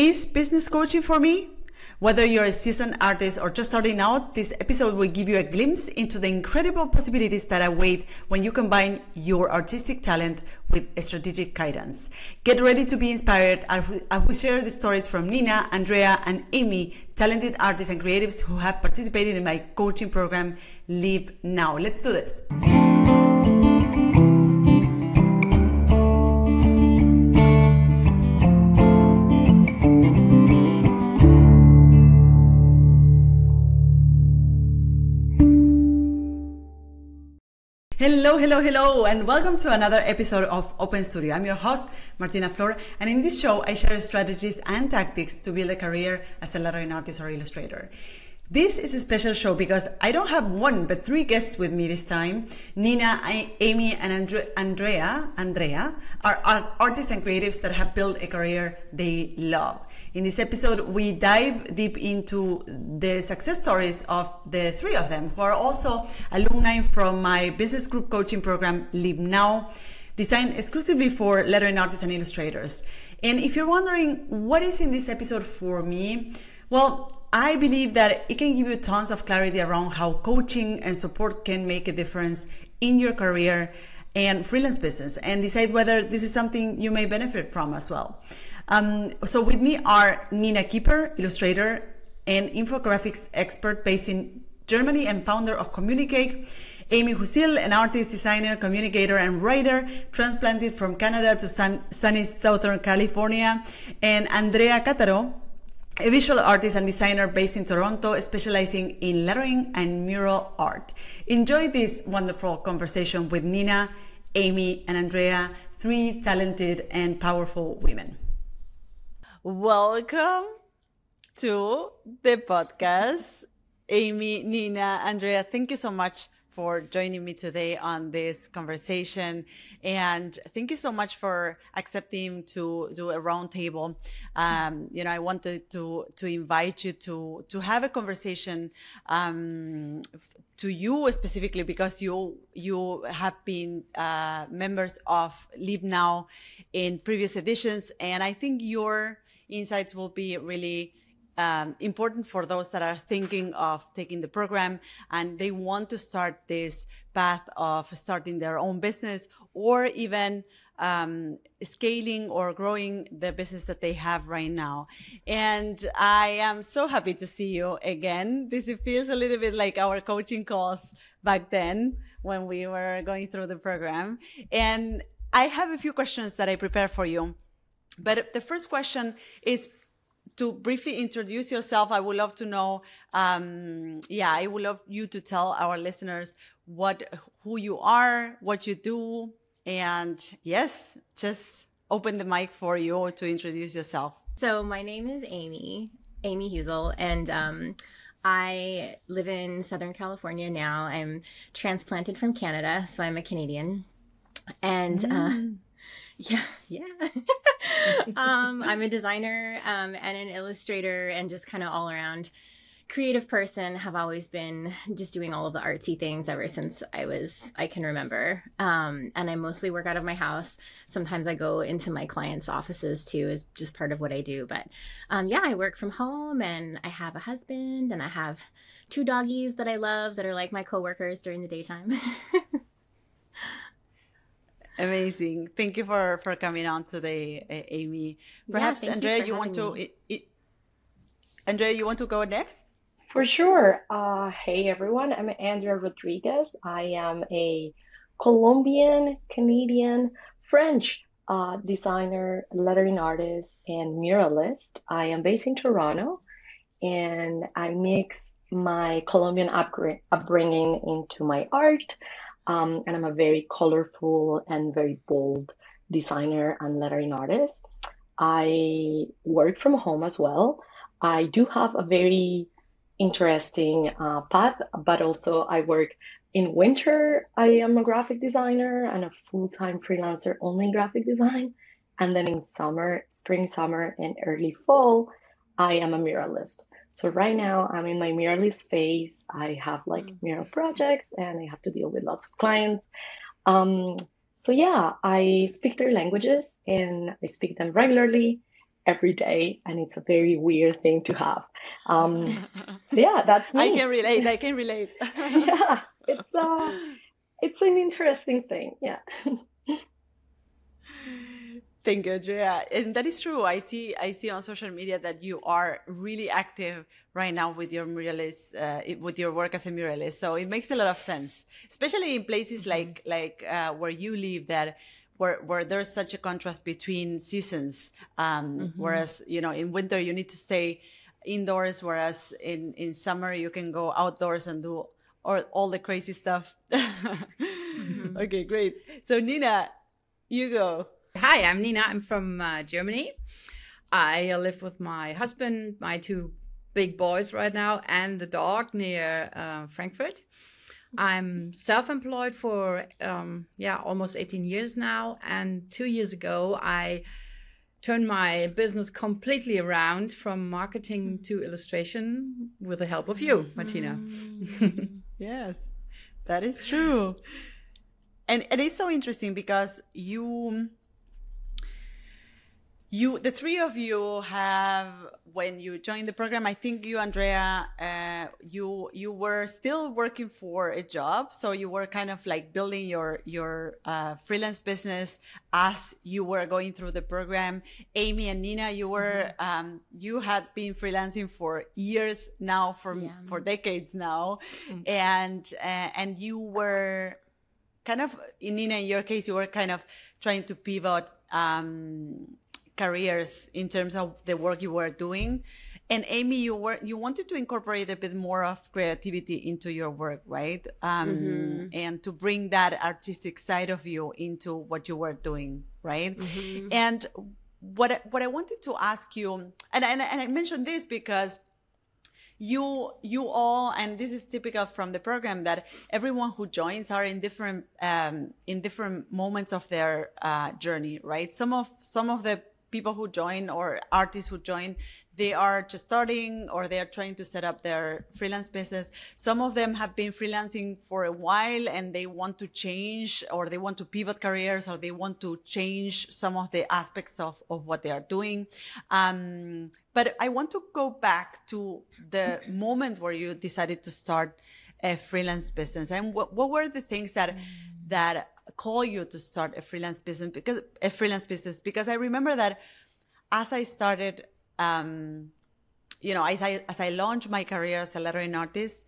Is business coaching for me? Whether you're a seasoned artist or just starting out, this episode will give you a glimpse into the incredible possibilities that await when you combine your artistic talent with strategic guidance. Get ready to be inspired as we share the stories from Nina, Andrea, and Amy, talented artists and creatives who have participated in my coaching program, Leap Now. Let's do this. Hello, hello, hello, and welcome to another episode of Open Studio. I'm your host, Martina Flor, and in this show, I share strategies and tactics to build a career as a lettering artist or illustrator. This is a special show because I don't have one but three guests with me this time. Nina, Amy, and Andrea, Andrea are artists and creatives that have built a career they love. In this episode, we dive deep into the success stories of the three of them, who are also alumni from my business group coaching program, Leap Now, designed exclusively for lettering artists and illustrators. And if you're wondering what is in this episode for me, well, I believe that it can give you tons of clarity around how coaching and support can make a difference in your career and freelance business and decide whether this is something you may benefit from as well. Um, so with me are Nina Kieper, illustrator and infographics expert based in Germany and founder of Communicate. Amy Husil, an artist, designer, communicator, and writer, transplanted from Canada to sun, sunny Southern California. And Andrea Cataro, a visual artist and designer based in Toronto, specializing in lettering and mural art. Enjoy this wonderful conversation with Nina, Amy, and Andrea, three talented and powerful women. Welcome to the podcast. Amy, Nina, Andrea, thank you so much for joining me today on this conversation. And thank you so much for accepting to do a roundtable. Um, you know, I wanted to, to invite you to, to have a conversation, um, to you specifically because you you have been uh, members of Leap Now in previous editions, and I think your insights will be really um, important for those that are thinking of taking the program and they want to start this path of starting their own business or even um, scaling or growing the business that they have right now. And I am so happy to see you again. This feels a little bit like our coaching calls back then when we were going through the program. And I have a few questions that I prepared for you. But the first question is to briefly introduce yourself. I would love to know, um, yeah, I would love you to tell our listeners what, who you are, what you do, and yes, just open the mic for you to introduce yourself. So my name is Amy, Amy Husel, and um, I live in Southern California now. I'm transplanted from Canada, so I'm a Canadian, and. Uh, mm. Uh, yeah, yeah. um, I'm a designer um, and an illustrator, and just kind of all around creative person. Have always been just doing all of the artsy things ever since I was I can remember. Um, and I mostly work out of my house. Sometimes I go into my clients' offices too, as just part of what I do. But um, yeah, I work from home, and I have a husband, and I have two doggies that I love that are like my coworkers during the daytime. Amazing. Thank you for for coming on today, Amy. Perhaps yeah, Andrea, you, you want to it, it, Andrea, you want to go next? For sure. Uh, hey everyone, I'm Andrea Rodriguez. I am a Colombian, Canadian, French uh, designer, lettering artist, and muralist. I am based in Toronto, and I mix my Colombian upbringing into my art. Um, and I'm a very colorful and very bold designer and lettering artist. I work from home as well. I do have a very interesting uh, path, but also I work in winter. I am a graphic designer and a full time freelancer only in graphic design. And then in summer, spring, summer, and early fall, I am a muralist. So right now I'm in my muralist phase. I have like mural projects and I have to deal with lots of clients. Um, so yeah, I speak their languages and I speak them regularly. every day, and it's a very weird thing to have. Um, yeah, that's me. I can relate. I can relate. yeah, it's uh, it's an interesting thing. Yeah. Thank you, Andrea. And that is true. I see. I see on social media that you are really active right now with your muralist, uh, with your work as a muralist. So it makes a lot of sense, especially in places mm-hmm. like like uh, where you live, that where where there's such a contrast between seasons. Um, mm-hmm. Whereas you know in winter you need to stay indoors, whereas in in summer you can go outdoors and do all, all the crazy stuff. mm-hmm. Okay, great. So Nina, you go. Hi, I'm Nina. I'm from uh, Germany. I live with my husband, my two big boys right now, and the dog near uh, Frankfurt. I'm self-employed for um, yeah almost 18 years now, and two years ago I turned my business completely around from marketing to illustration with the help of you, Martina. yes, that is true, and and it's so interesting because you you the three of you have when you joined the program i think you andrea uh, you you were still working for a job so you were kind of like building your your uh, freelance business as you were going through the program amy and nina you were mm-hmm. um, you had been freelancing for years now for yeah. for decades now mm-hmm. and uh, and you were kind of in nina in your case you were kind of trying to pivot um, careers in terms of the work you were doing. And Amy, you were you wanted to incorporate a bit more of creativity into your work, right? Um, mm-hmm. And to bring that artistic side of you into what you were doing, right? Mm-hmm. And what what I wanted to ask you, and, and and I mentioned this because you you all and this is typical from the program that everyone who joins are in different um, in different moments of their uh, journey right some of some of the people who join or artists who join, they are just starting or they are trying to set up their freelance business. Some of them have been freelancing for a while and they want to change or they want to pivot careers or they want to change some of the aspects of, of what they are doing. Um, but I want to go back to the moment where you decided to start a freelance business and what, what were the things that, that call you to start a freelance business because a freelance business because I remember that as I started, um, you know, as I as I launched my career as a lettering artist,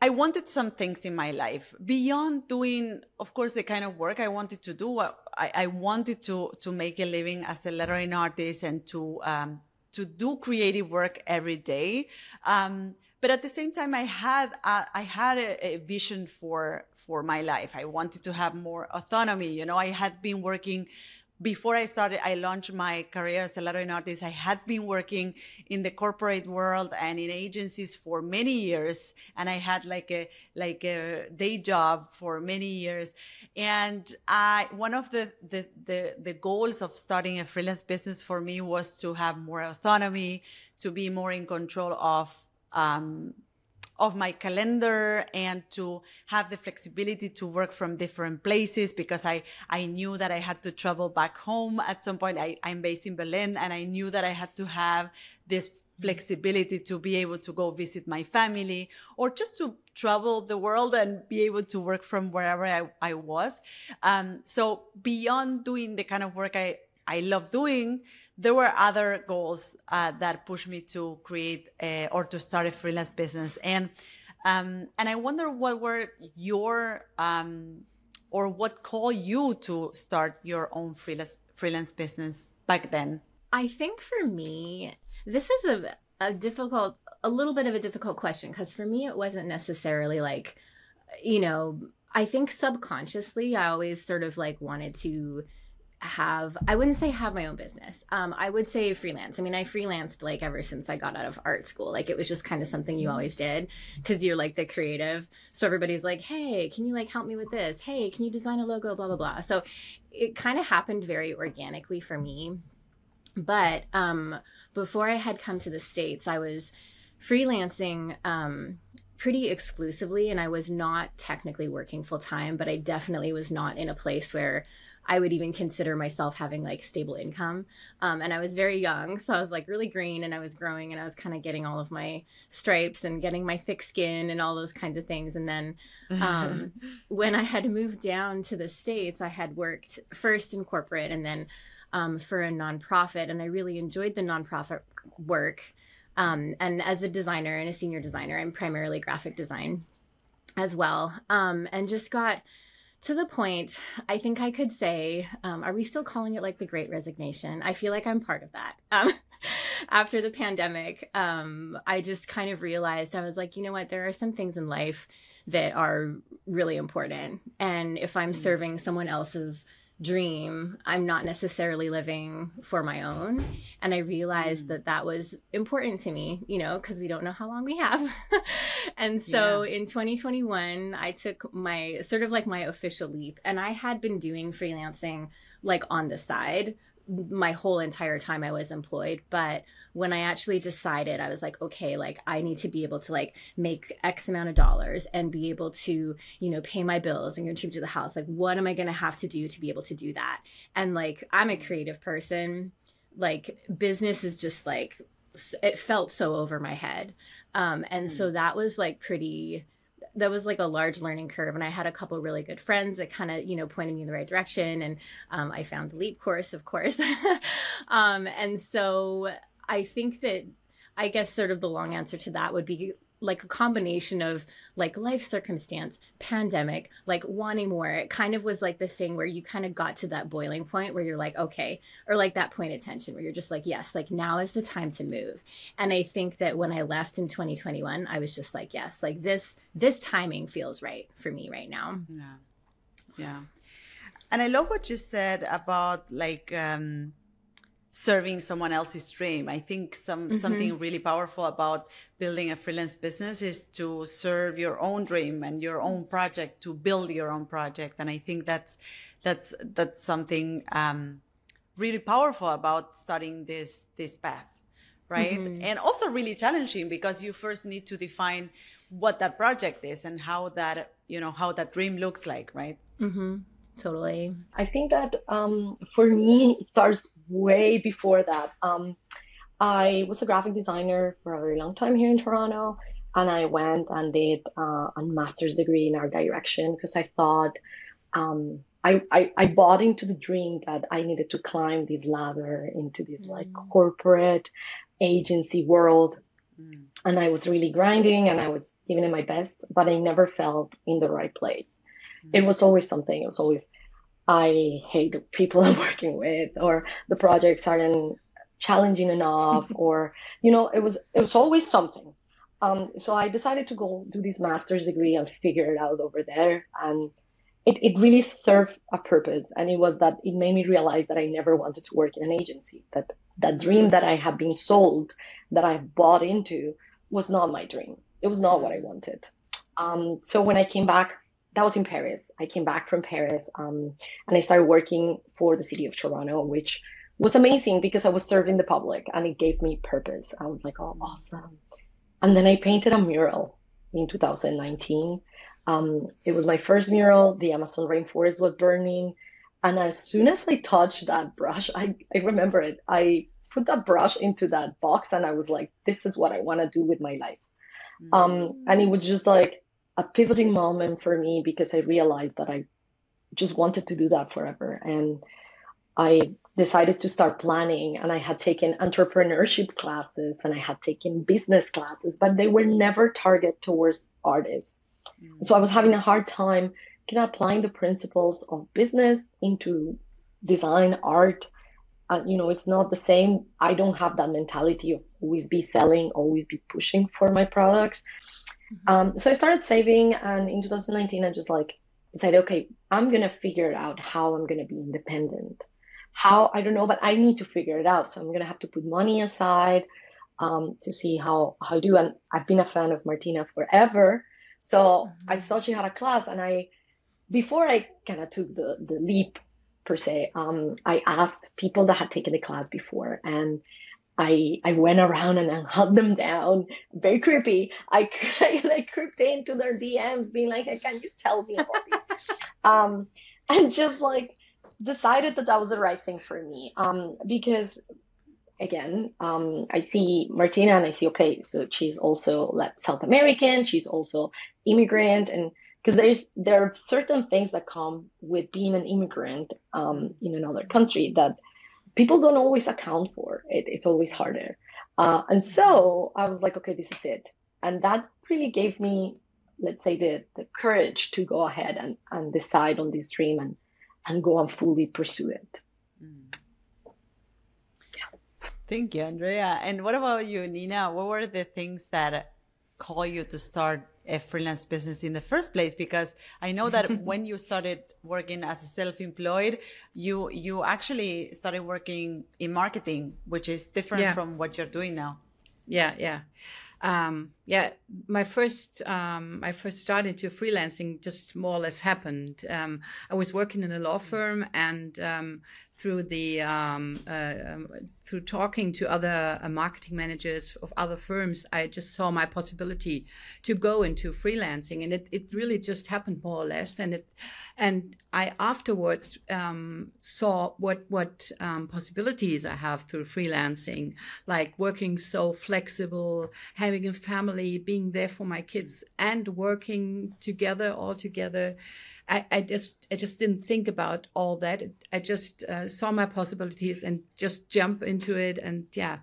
I wanted some things in my life beyond doing, of course, the kind of work I wanted to do. I, I wanted to to make a living as a lettering artist and to um, to do creative work every day. Um, but at the same time, I had uh, I had a, a, vision for for my life. I wanted to have more autonomy. You know, I had been working before I started, I launched my career as a lettering artist. I had been working in the corporate world and in agencies for many years, and I had like a like a day job for many years. And I one of the the the, the goals of starting a freelance business for me was to have more autonomy, to be more in control of um, of my calendar and to have the flexibility to work from different places because I, I knew that I had to travel back home at some point. I, I'm based in Berlin and I knew that I had to have this flexibility to be able to go visit my family or just to travel the world and be able to work from wherever I, I was. Um, so beyond doing the kind of work I, I love doing, there were other goals uh, that pushed me to create a, or to start a freelance business. And um, and i wonder what were your um, or what called you to start your own freelance freelance business back then? I think for me this is a, a difficult a little bit of a difficult question because for me it wasn't necessarily like you know i think subconsciously i always sort of like wanted to have i wouldn't say have my own business. Um, i would say freelance. I mean i freelanced like ever since i got out of art school. Like it was just kind of something you always did because you're like the creative. So everybody's like hey can you like help me with this? Hey can you design a logo? blah blah blah. So it kind of happened very organically for me. But um, before i had come to the states i was freelancing um, pretty exclusively and i was not technically working full time but i definitely was not in a place where I would even consider myself having like stable income. Um, and I was very young, so I was like really green and I was growing and I was kind of getting all of my stripes and getting my thick skin and all those kinds of things. And then um, when I had moved down to the States, I had worked first in corporate and then um, for a nonprofit. And I really enjoyed the nonprofit work. Um, and as a designer and a senior designer, I'm primarily graphic design as well. Um, and just got to the point, I think I could say, um, are we still calling it like the great resignation? I feel like I'm part of that. Um, after the pandemic, um, I just kind of realized I was like, you know what? There are some things in life that are really important. And if I'm mm. serving someone else's dream i'm not necessarily living for my own and i realized mm. that that was important to me you know because we don't know how long we have and so yeah. in 2021 i took my sort of like my official leap and i had been doing freelancing like on the side my whole entire time I was employed. But when I actually decided, I was like, okay, like I need to be able to like make X amount of dollars and be able to, you know, pay my bills and contribute to the house. Like, what am I going to have to do to be able to do that? And like, I'm a creative person. Like, business is just like, it felt so over my head. Um, and so hmm. that was like pretty that was like a large learning curve and i had a couple really good friends that kind of you know pointed me in the right direction and um, i found the leap course of course. Um, and so i think that i guess sort of the long answer to that would be like a combination of like life circumstance, pandemic, like wanting more. It kind of was like the thing where you kind of got to that boiling point where you're like, okay, or like that point of tension where you're just like, yes, like now is the time to move. And I think that when I left in 2021, I was just like, yes, like this this timing feels right for me right now. Yeah. Yeah. And I love what you said about like um serving someone else's dream. I think some mm-hmm. something really powerful about building a freelance business is to serve your own dream and your own project, to build your own project. And I think that's that's that's something um, really powerful about starting this this path, right? Mm-hmm. And also really challenging because you first need to define what that project is and how that you know how that dream looks like, right? Mm-hmm. Totally. I think that um, for me, it starts way before that. Um, I was a graphic designer for a very long time here in Toronto, and I went and did uh, a master's degree in art direction because I thought um, I, I, I bought into the dream that I needed to climb this ladder into this mm. like corporate agency world. Mm. And I was really grinding and I was giving it my best, but I never felt in the right place it was always something. It was always, I hate the people I'm working with, or the projects aren't challenging enough, or you know, it was it was always something. Um, so I decided to go do this master's degree and figure it out over there, and it it really served a purpose, and it was that it made me realize that I never wanted to work in an agency. That that dream that I had been sold, that I bought into, was not my dream. It was not what I wanted. Um, so when I came back that was in Paris. I came back from Paris um, and I started working for the city of Toronto, which was amazing because I was serving the public and it gave me purpose. I was like, oh, awesome. And then I painted a mural in 2019. Um, it was my first mural. The Amazon rainforest was burning. And as soon as I touched that brush, I, I remember it. I put that brush into that box and I was like, this is what I want to do with my life. Mm-hmm. Um, and it was just like, a pivoting moment for me because I realized that I just wanted to do that forever. And I decided to start planning and I had taken entrepreneurship classes and I had taken business classes, but they were never targeted towards artists. Mm-hmm. So I was having a hard time kind of applying the principles of business into design, art. Uh, you know, it's not the same. I don't have that mentality of always be selling, always be pushing for my products. Mm-hmm. Um, so I started saving, and in 2019, I just like decided, okay, I'm gonna figure out how I'm gonna be independent. How I don't know, but I need to figure it out. So I'm gonna have to put money aside um, to see how how I do. And I've been a fan of Martina forever, so mm-hmm. I saw she had a class, and I before I kind of took the the leap per se, um, I asked people that had taken the class before, and I I went around and I hugged them down, very creepy. I, I like creeped into their DMs, being like, hey, "Can you tell me about this?" um, and just like decided that that was the right thing for me um, because again um, i see martina and i see okay so she's also like south american she's also immigrant and because there's there are certain things that come with being an immigrant um, in another country that people don't always account for it, it's always harder uh, and so i was like okay this is it and that really gave me let's say the, the courage to go ahead and, and decide on this dream and, and go and fully pursue it mm. Thank you, Andrea. And what about you, Nina? What were the things that call you to start a freelance business in the first place? Because I know that when you started working as a self-employed, you you actually started working in marketing, which is different yeah. from what you're doing now. Yeah, yeah um, yeah, my first um, I first started to freelancing just more or less happened. Um, I was working in a law firm, and um, through the um, uh, um, through talking to other uh, marketing managers of other firms, I just saw my possibility to go into freelancing, and it, it really just happened more or less. And it and I afterwards saw what what possibilities I have through freelancing, like working so flexible, having a family, being there for my kids, and working together all together. I, I just I just didn't think about all that. I just uh, saw my possibilities and just jump into it. And yeah,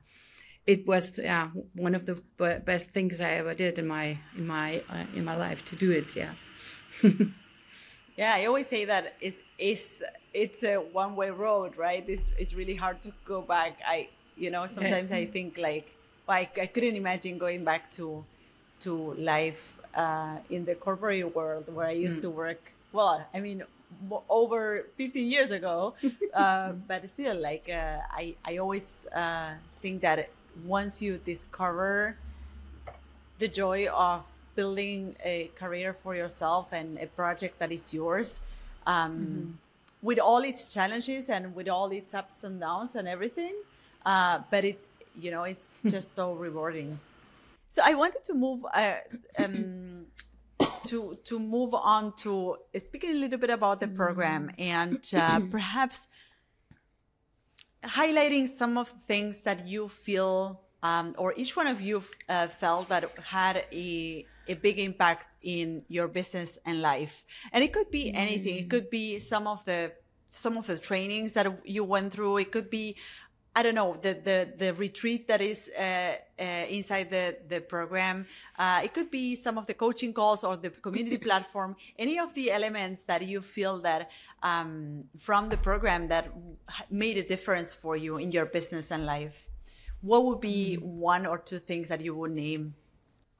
it was yeah one of the best things I ever did in my in my uh, in my life to do it. Yeah. yeah, I always say that it's it's it's a one way road, right? It's it's really hard to go back. I you know sometimes I think like I, I couldn't imagine going back to to life uh, in the corporate world where I used mm. to work. Well, I mean, over 15 years ago, uh, but still, like uh, I, I always uh, think that once you discover the joy of building a career for yourself and a project that is yours, um, mm-hmm. with all its challenges and with all its ups and downs and everything, uh, but it you know it's just so rewarding. So i wanted to move uh, um, to to move on to speaking a little bit about the program and uh, perhaps highlighting some of the things that you feel um, or each one of you uh, felt that had a a big impact in your business and life. And it could be anything. It could be some of the some of the trainings that you went through. It could be I don't know the the the retreat that is uh, uh, inside the the program. Uh, it could be some of the coaching calls or the community platform. Any of the elements that you feel that um, from the program that made a difference for you in your business and life. What would be mm-hmm. one or two things that you would name?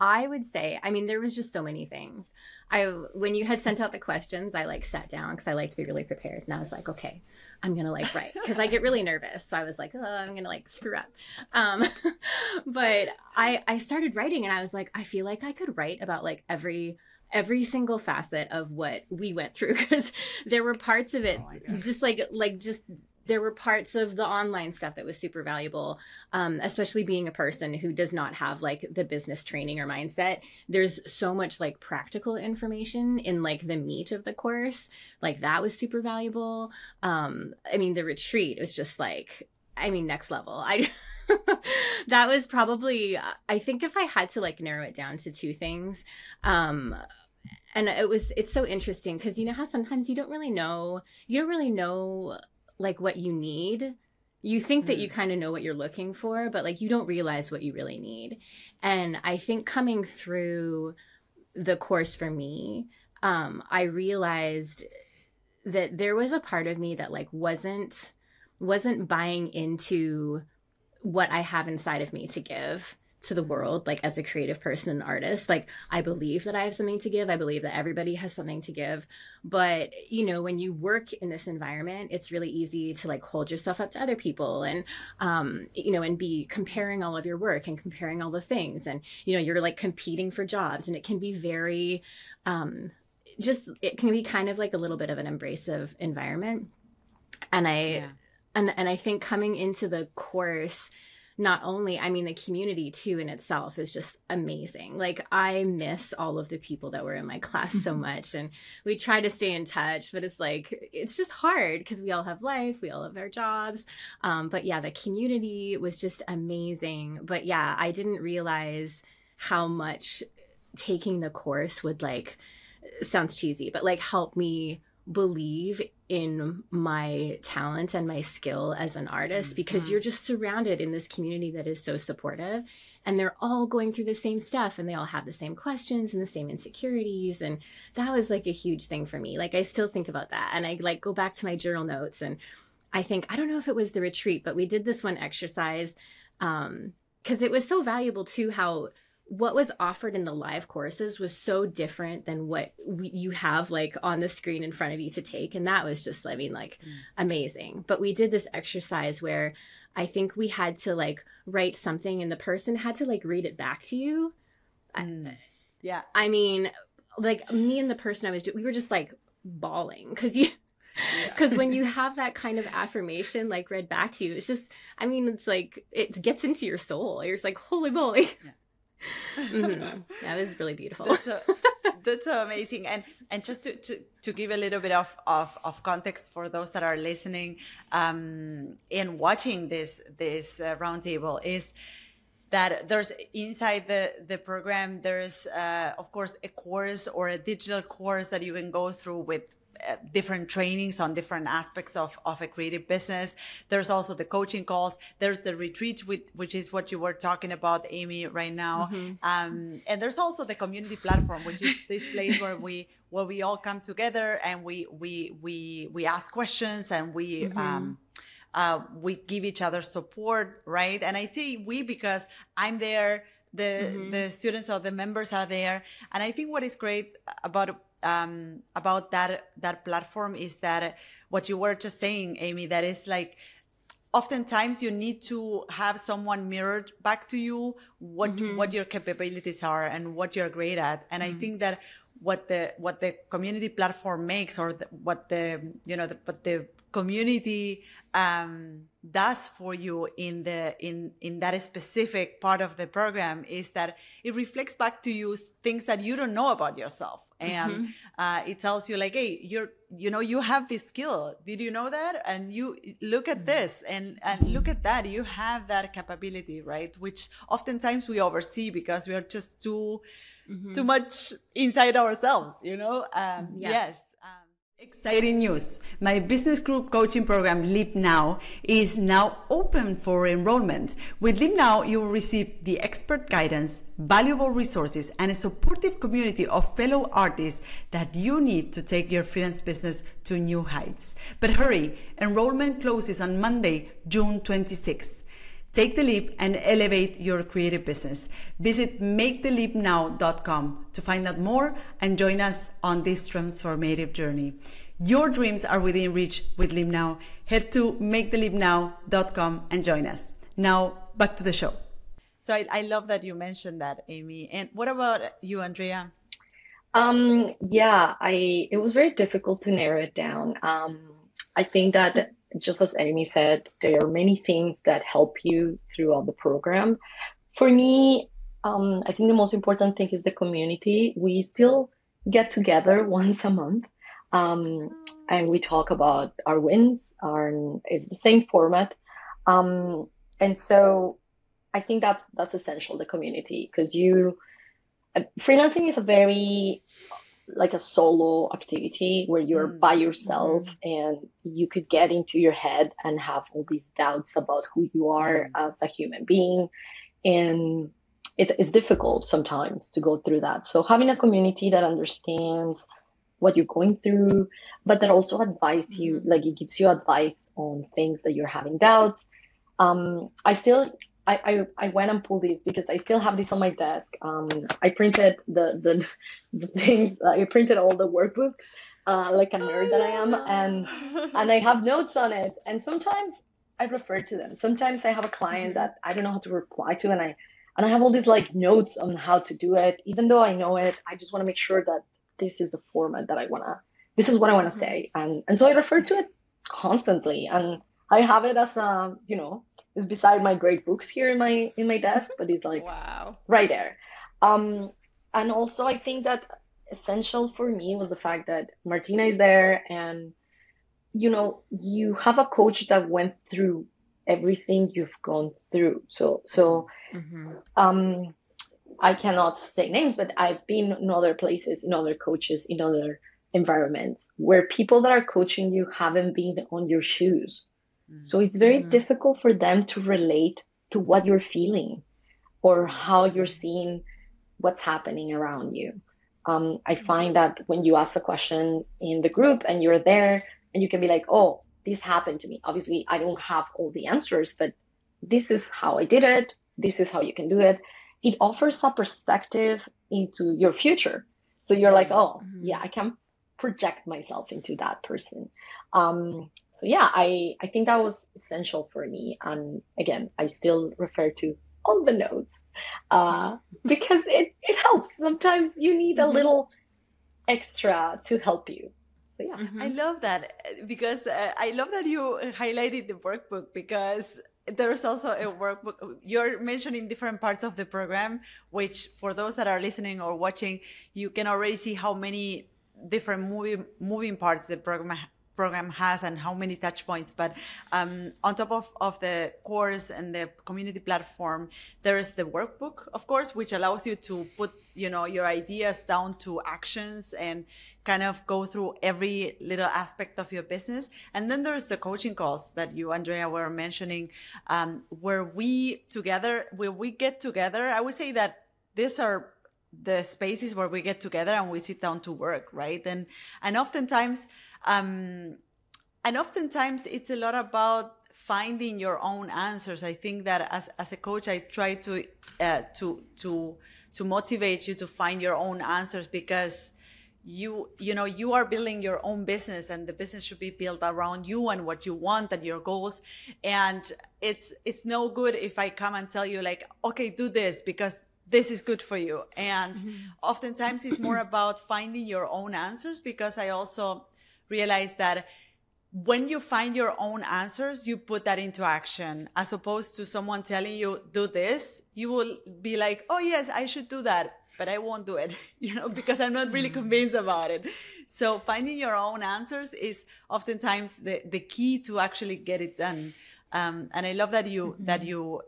I would say, I mean, there was just so many things. I when you had sent out the questions, I like sat down because I like to be really prepared, and I was like, okay, I'm gonna like write because I get really nervous. So I was like, oh, I'm gonna like screw up. Um, but I I started writing, and I was like, I feel like I could write about like every every single facet of what we went through because there were parts of it oh just like like just there were parts of the online stuff that was super valuable um, especially being a person who does not have like the business training or mindset. There's so much like practical information in like the meat of the course. Like that was super valuable. Um, i mean the retreat was just like i mean next level. I that was probably i think if i had to like narrow it down to two things um and it was it's so interesting because you know how sometimes you don't really know you don't really know like what you need you think that you mm. kind of know what you're looking for but like you don't realize what you really need and i think coming through the course for me um i realized that there was a part of me that like wasn't wasn't buying into what i have inside of me to give to the world like as a creative person and artist like i believe that i have something to give. I believe that everybody has something to give. But you know when you work in this environment it's really easy to like hold yourself up to other people and um you know and be comparing all of your work and comparing all the things. And you know you're like competing for jobs. And it can be very um just it can be kind of like a little bit of an abrasive environment. And i yeah. and and i think coming into the course not only, I mean, the community too in itself is just amazing. Like, I miss all of the people that were in my class so much. And we try to stay in touch, but it's like, it's just hard because we all have life, we all have our jobs. Um, but yeah, the community was just amazing. But yeah, I didn't realize how much taking the course would like, sounds cheesy, but like help me believe in my talent and my skill as an artist because Mm-hmm. you're just surrounded in this community that is so supportive and they're all going through the same stuff and they all have the same questions and the same insecurities and that was like a huge thing for me like i still think about that and i like go back to my journal notes and i think i don't know if it was the retreat but we did this one exercise um because it was so valuable too how what was offered in the live courses was so different than what we, you have like on the screen in front of you to take. And that was just i mean like Mm. amazing. But we did this exercise where i think we had to like write something and the person had to like read it back to you. I- Mm. Yeah. i mean like me and the person i was doing we were just like bawling. Because you because when you have that kind of affirmation like read back to you it's just i mean it's like it gets into your soul. You're just like holy moly Mhm. that was really beautiful That's so, that's so amazing. And and just to, to, to give a little bit of, of, of context for those that are listening um, and watching this this uh, roundtable is that there's inside the the program there's uh, of course a course or a digital course that you can go through with uh, different trainings on different aspects of, of a creative business. There's also the coaching calls. There's the retreat, which, which is what you were talking about, Amy, right now. Um, and there's also the community platform, which is this place where we where we all come together and we we we we ask questions and we um, uh, we give each other support, right? And I say we because I'm there, the the students or the members are there, and I think what is great about um, about that that platform is that what you were just saying, Amy, that is like oftentimes you need to have someone mirrored back to you what what your capabilities are and what you're great at. And i think that what the what the community platform makes or the, what the you know the, what the community um, does for you in the in in that specific part of the program is that it reflects back to you things that you don't know about yourself. And uh, it tells you like hey you're you know you have this skill. Did you know that? And you look at this. And and look at that. You have that capability right? Which oftentimes we oversee because we are just too too much inside ourselves you know? Um, Yeah. yes Exciting news. My business group coaching program, Leap Now, is now open for enrollment. With Leap Now, you will receive the expert guidance, valuable resources, and a supportive community of fellow artists that you need to take your freelance business to new heights. But hurry, enrollment closes on Monday, June 26th. Take the leap and elevate your creative business. Visit maketheleapnow.com to find out more and join us on this transformative journey. Your dreams are within reach with Leap Now. Head to maketheleapnow.com and join us. Now, back to the show. So I, I love that you mentioned that, Amy. And what about you, Andrea? Um, yeah, I it was very difficult to narrow it down. Um, I think that just as Amy said, there are many things that help you throughout the program. For me, um, I think the most important thing is the community. We still get together once a month, um, and we talk about our wins. Our it's the same format, um, and so I think that's that's essential. The community, because you uh, freelancing is a very like a solo activity where you're Mm. by yourself and you could get into your head and have all these doubts about who you are as a human being. And it, it's difficult sometimes to go through that. So having a community that understands what you're going through but that also advise you like it gives you advice on things that you're having doubts. Um, I still I, I, I went and pulled these because I still have this on my desk. Um, I printed the the, the things. I printed all the workbooks, uh, like a nerd that I am, and and I have notes on it. And sometimes I refer to them. Sometimes I have a client that I don't know how to reply to, and I and I have all these like notes on how to do it. Even though I know it, I just want to make sure that this is the format that I wanna. This is what I want to say, and and so I refer to it constantly, and I have it as a you know it's beside my great books here in my in my desk, but it's like wow. right there. Um, and also I think that essential for me was the fact that Martina is there and you know you have a coach that went through everything you've gone through. So so Mm-hmm. um I cannot say names, but I've been in other places, in other coaches, in other environments where people that are coaching you haven't been on your shoes. So it's very Mhm. difficult for them to relate to what you're feeling or how you're seeing what's happening around you. Um, I find that when you ask a question in the group and you're there and you can be like, oh, this happened to me. Obviously, I don't have all the answers, but this is how I did it. This is how you can do it. It offers a perspective into your future. So you're like, oh, Mhm. yeah, I can project myself into that person. Um, so yeah, I, I think that was essential for me. And again, I still refer to all the notes, uh, because it, it helps. Sometimes you need a Mhm. little extra to help you. So yeah. Mm-hmm. I love that because uh, I love that you highlighted the workbook because there's also a workbook. You're mentioning different parts of the program, which for those that are listening or watching, you can already see how many different moving moving parts the program program has and how many touch points. But um, on top of, of the course and the community platform, there is the workbook, of course, which allows you to put, you know, your ideas down to actions and kind of go through every little aspect of your business. And then there's the coaching calls that you, Andrea, were mentioning, um, where we together, where we get together. I would say that these are the spaces where we get together and we sit down to work, right? And and oftentimes, um, and oftentimes it's a lot about finding your own answers. I think that as as a coach, I try to uh, to to to motivate you to find your own answers because you you know you are building your own business and the business should be built around you and what you want and your goals and it's it's no good if i come and tell you like okay do this because this is good for you and Mm-hmm. oftentimes it's more about finding your own answers because i also realize that when you find your own answers you put that into action as opposed to someone telling you do this you will be like oh yes i should do that but I won't do it, you know, because I'm not really convinced about it. So finding your own answers is oftentimes the, the key to actually get it done. Um, and I love that you, Mm-hmm. that you,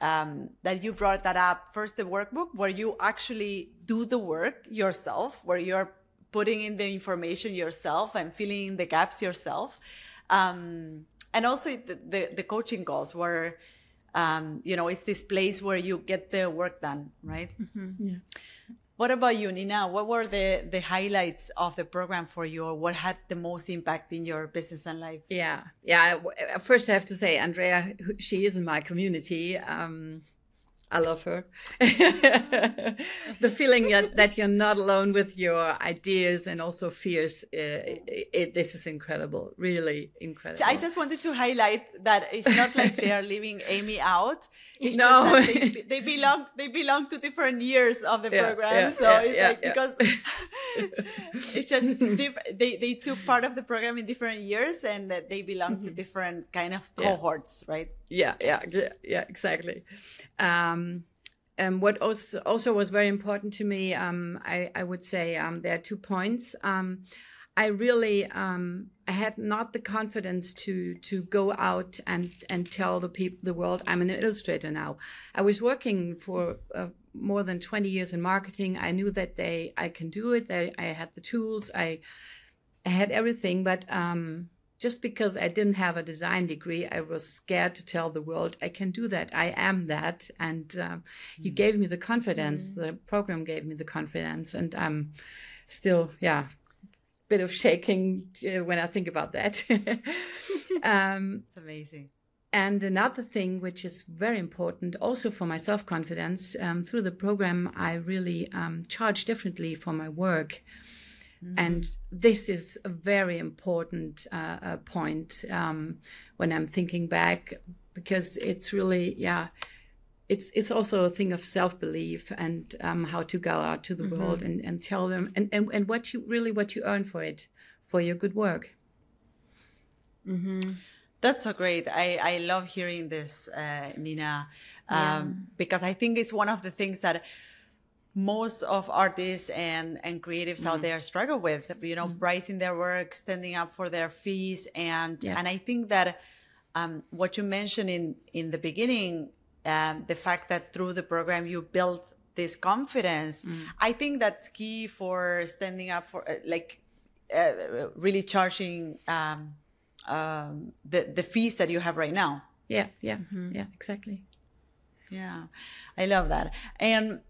um, that you brought that up. First, the workbook where you actually do the work yourself, where you're putting in the information yourself and filling in the gaps yourself. Um, and also the, the, the coaching calls where, um, you know, it's this place where you get the work done, right? Mm-hmm. What about you, Nina? What were the, the highlights of the program for you, or what had the most impact in your business and life? Yeah, yeah. First, I have to say, Andrea, she is in my community. Um, I love her. the feeling that, that you're not alone with your ideas and also fears. Uh, it, it, this is incredible, really incredible. I just wanted to highlight that it's not like they are leaving Amy out. It's No. they, they belong they belong to different years of the Yeah, program. yeah, so yeah, it's like because it's just diff- they they took part of the program in different years and that they belong to different kind of Mm-hmm. Cohorts, right? Yeah yeah yeah, exactly. Um and what also also was very important to me um i i would say um there are two points. Um i really um i had not the confidence to to go out and and tell the people the world i'm an illustrator now. I was working for uh, more than 20 years in marketing. I knew that they i can do it. They, i had the tools. I I had everything, but um, just because I didn't have a design degree, I was scared to tell the world I can do that. I am that, and um, you gave me the confidence. The program gave me the confidence, and I'm still, yeah, bit of shaking uh, when I think about that. um, It's amazing. and another thing, which is very important also for my self confidence, um, through the program, I really um, charge differently for my work. And this is a very important uh, uh, point um, when I'm thinking back, because it's really, yeah, it's it's also a thing of self belief and um, how to go out to the world and, and tell them and, and, and what you really what you earn for it for your good work. Mm-hmm. That's so great. I, I love hearing this, uh, Nina, um, Yeah. because I think it's one of the things that most of artists and, and creatives Mm-hmm. out there struggle with, you know, pricing their work, standing up for their fees. And, Yeah. and I think that um, what you mentioned in, in the beginning, um, the fact that through the program you built this confidence, Mm. I think that's key for standing up for, uh, like, uh, really charging um, um, the the fees that you have right now. Yeah, yeah, yeah, exactly. Yeah, I love that. And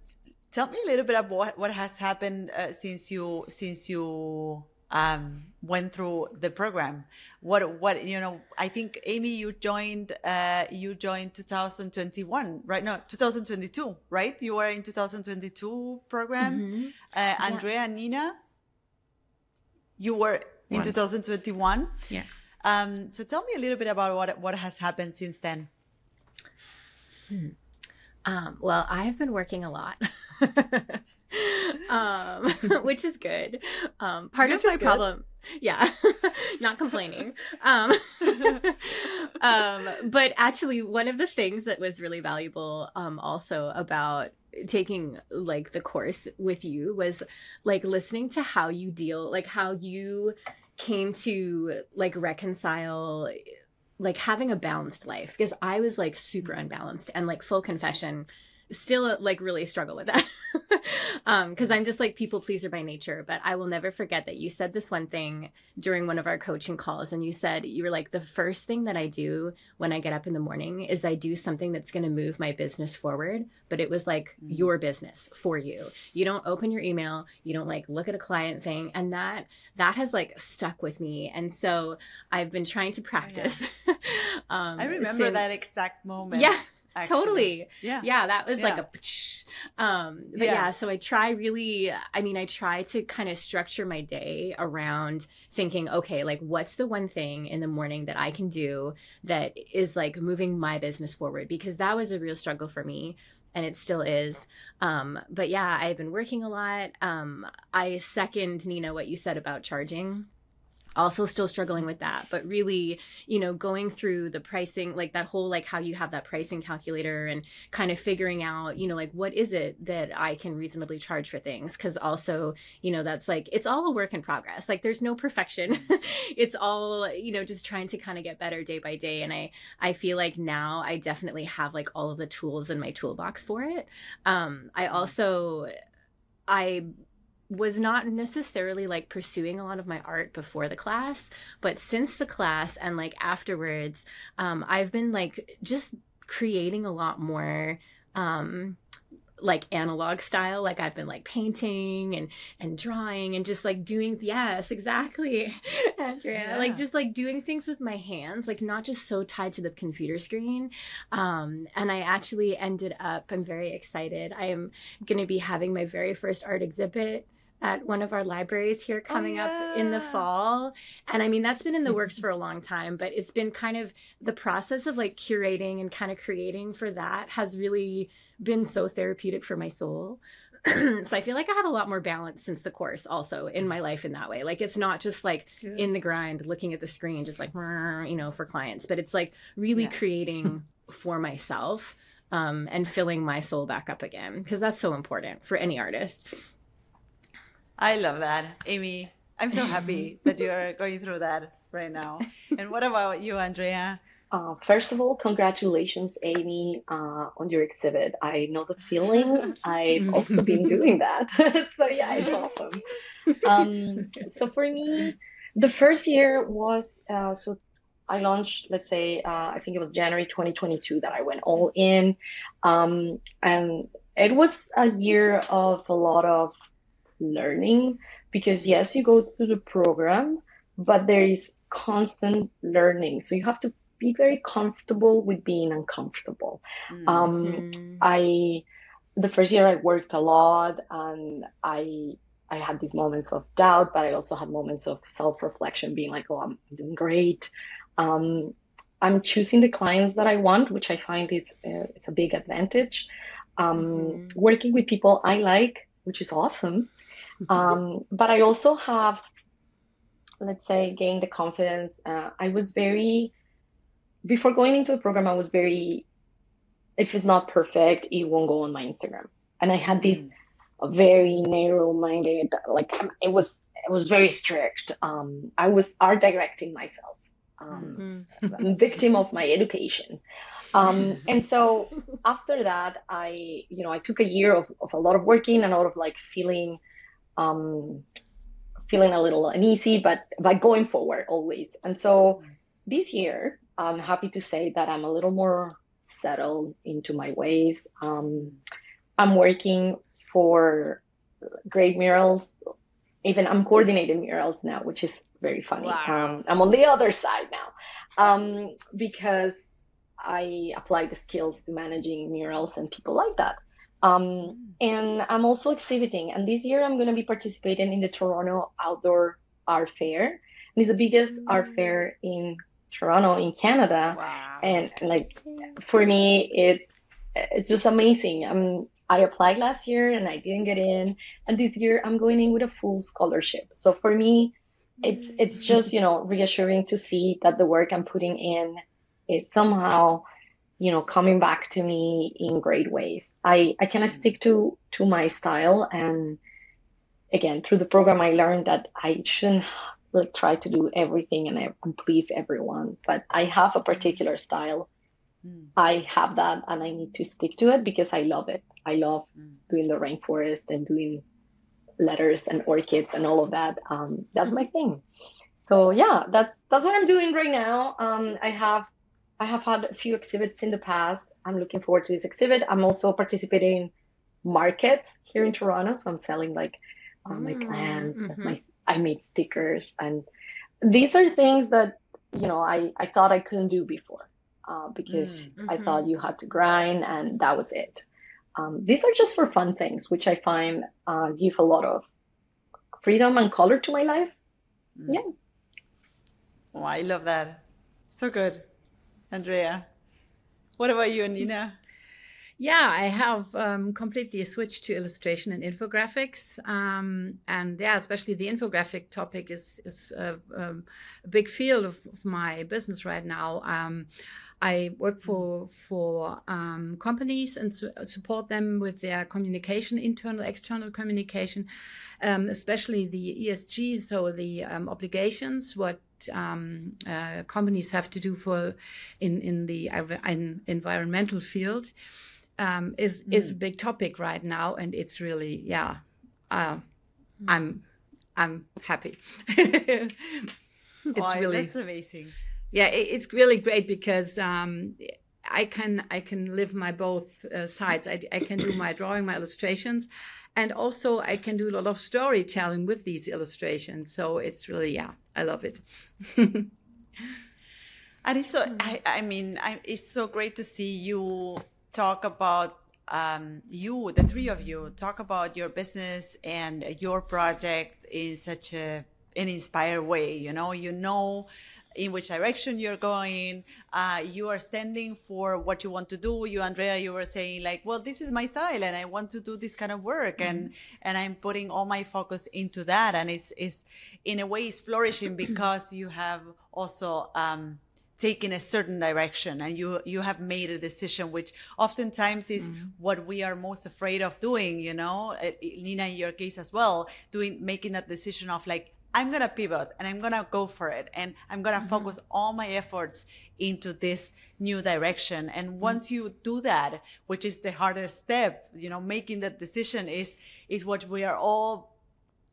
tell me a little bit about what, what has happened uh, since you since you um, went through the program. What what you know? I think Amy, you joined uh, you joined 2021, right? No, 2022, right? You were in 2022 program. Uh, Andrea and Nina, you were in One. 2021. Yeah. Um, so tell me a little bit about what what has happened since then. Um, well, I've been working a lot, um, which is good. Um, part Which of my good. problem, yeah, not complaining. Um, um, but actually, one of the things that was really valuable, um, also about taking like the course with you was like listening to how you deal, like how you came to like reconcile like having a balanced life because I was like super unbalanced and like full confession still like really struggle with that. Um because i'm just like people pleaser by nature but i will never forget that you said this one thing during one of our coaching calls and you said you were like the first thing that i do when i get up in the morning is i do something that's going to move my business forward but it was like your business for you. You don't open your email you don't like look at a client thing and that that has like stuck with me and so i've been trying to practice um I remember since- that exact moment. yeah actually. totally Yeah. yeah that was like a um but Yeah. yeah. so i try really i mean i try to kind of structure my day around thinking okay like what's the one thing in the morning that i can do that is like moving my business forward because that was a real struggle for me and it still is um but yeah i've been working a lot um i second nina what you said about charging also still struggling with that. But really you know going through the pricing like that whole like how you have that pricing calculator and kind of figuring out you know like what is it that i can reasonably charge for things? Because also you know that's like it's all a work in progress. Like there's no perfection. It's all you know just trying to kind of get better day by day. And i i feel like now i definitely have like all of the tools in my toolbox for it. Um i also i was not necessarily like pursuing a lot of my art before the class but since the class and like afterwards um i've been like just creating a lot more um like analog style. Like i've been like painting and and drawing and just like doing yes exactly andrea. Yeah. like just like doing things with my hands like not just so tied to the computer screen. Um and i actually ended up i'm very excited. I am going to be having my very first art exhibit at one of our libraries here coming up in the fall. And i mean that's been in the works for a long time but it's been kind of the process of like curating and kind of creating for that has really been so therapeutic for my soul. So i feel like i have a lot more balance since the course also in my life in that way. Like it's not just like in the grind looking at the screen just like you know for clients but it's like really Yeah. creating for myself um, and filling my soul back up again because that's so important for any artist I love that, Amy. I'm so happy that you are going through that right now. And what about you, Andrea? Uh, first of all, congratulations, Amy, uh, on your exhibit. I know the feeling. I've also been doing that. so yeah, it's awesome. Um, so for me, the first year was uh, so I launched, let's say, uh, I think it was January 2022 that I went all in, um, and it was a year of a lot of learning because yes, you go through the program, but there is constant learning. So you have to be very comfortable with being uncomfortable. Um, Mm. I, the first year I worked a lot and I, I had these moments of doubt, but I also had moments of self-reflection being like, oh, I'm doing great. Um, I'm choosing the clients that I want, which I find is, uh, is a big advantage. Um, Mhm. working with people I like, which is awesome. Um, but I also have, let's say, gained the confidence. Uh, I was very before going into the program, I was very, if it's not perfect, it won't go on my Instagram. And I had this mm. very narrow-minded, like it was, it was very strict. Um, I was art directing myself. Um, mm. I'm victim of my education. Um, and so after that, I, you know, I took a year of, of a lot of working and a lot of like feeling, um, feeling a little uneasy, but by going forward always. And so this year, I'm happy to say that I'm a little more settled into my ways. Um, I'm working for great murals. Even I'm coordinating murals now, which is very funny. Wow. Um, I'm on the other side now um, because I apply the skills to managing murals and people like that. Um, and I'm also exhibiting. And this year I'm going to be participating in the Toronto Outdoor Art Fair. And it's the biggest mm. art fair in Toronto, in Canada. Wow. And like for me, it's it's just amazing. I'm I applied last year and I didn't get in, and this year I'm going in with a full scholarship. So for me, it's it's just you know reassuring to see that the work I'm putting in is somehow you know coming back to me in great ways. I I kind of stick to to my style and again through the program I learned that I shouldn't like try to do everything and, and please everyone, but I have a particular style. Mm. I have that and I need to stick to it because I love it. I love mm. doing the rainforest and doing letters and orchids and all of that. Um, that's my thing. So yeah, that's that's what I'm doing right now. Um, I have I have had a few exhibits in the past. I'm looking forward to this exhibit. I'm also participating in markets here in Toronto, so I'm selling like uh, my mm, plants. Mm-hmm. My I made stickers, and these are things that you know I I thought I couldn't do before uh, because mm-hmm. I thought you had to grind and that was it. Um, these are just for fun things, which I find uh, give a lot of freedom and color to my life. Mm. Yeah. Oh, I love that. So good, Andrea. What about you, and Nina? Yeah, I have um, completely switched to illustration and infographics, um, and yeah, especially the infographic topic is is a, um, a big field of, of, my business right now. Um, I work for for um, companies and su support them with their communication, internal, external communication, um, especially the ESG, so the obligations, what um, uh, companies have to do for in in the in environmental field um, is mm. is a big topic right now, and it's really yeah. Uh, mm. I'm I'm happy. it's oh, really that's amazing. Yeah, it, it's really great because um, I can I can live my both uh, sides. I, I can do my drawing, my illustrations, and also I can do a lot of storytelling with these illustrations. So it's really yeah, I love it. and it's so I, I mean I, it's so great to see you talk about um, you, the three of you, talk about your business and your project in such a an inspired way. You know, you know in which direction you're going. Uh, you are standing for what you want to do. You, Andrea, you were saying like, well, this is my style, and I want to do this kind of work, mm-hmm. and and I'm putting all my focus into that, and it's it's in a way it's flourishing because you have also. Um, taken a certain direction and you you have made a decision which oftentimes is mm-hmm. what we are most afraid of doing you know uh, nina in your case as well doing making that decision of like i'm gonna pivot and i'm gonna go for it and i'm gonna mm-hmm. focus all my efforts into this new direction and mm-hmm. once you do that which is the hardest step you know making that decision is is what we are all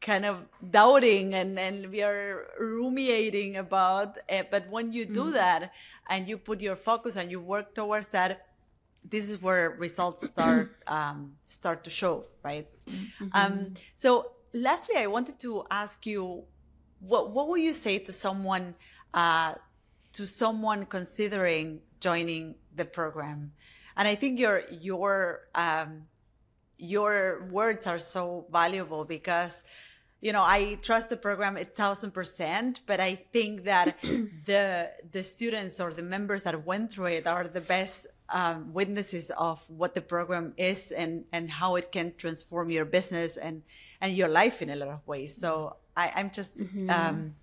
kind of doubting and, and we are ruminating about it. But when you do mm. that and you put your focus and you work towards that, this is where results start um, start to show, right? Mm-hmm. Um, so, lastly, I wanted to ask you, what what would you say to someone uh, to someone considering joining the program? And I think your your um, your words are so valuable because you know i trust the program a thousand percent but i think that the the students or the members that went through it are the best um, witnesses of what the program is and and how it can transform your business and and your life in a lot of ways so I, i'm just mm-hmm. um,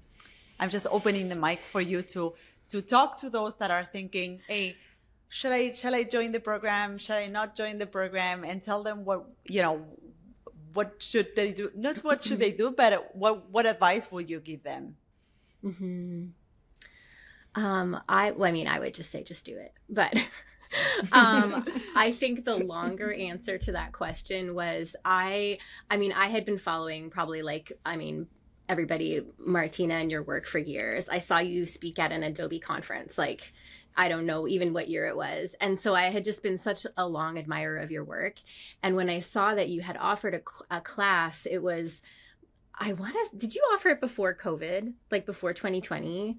i'm just opening the mic for you to to talk to those that are thinking, hey, should I shall I join the program? Shall I not join the program? And tell them what you know, what should they do? Not what should they do, but what what advice would you give them? Mm-hmm. Um, I well, I mean, I would just say just do it, but. um, I think the longer answer to that question was I I mean I had been following probably like I mean everybody Martina and your work for years. I saw you speak at an Adobe conference like I don't know even what year it was. And so I had just been such a long admirer of your work. And when I saw that you had offered a, a class, it was, I want to, did you offer it before COVID, like before 2020?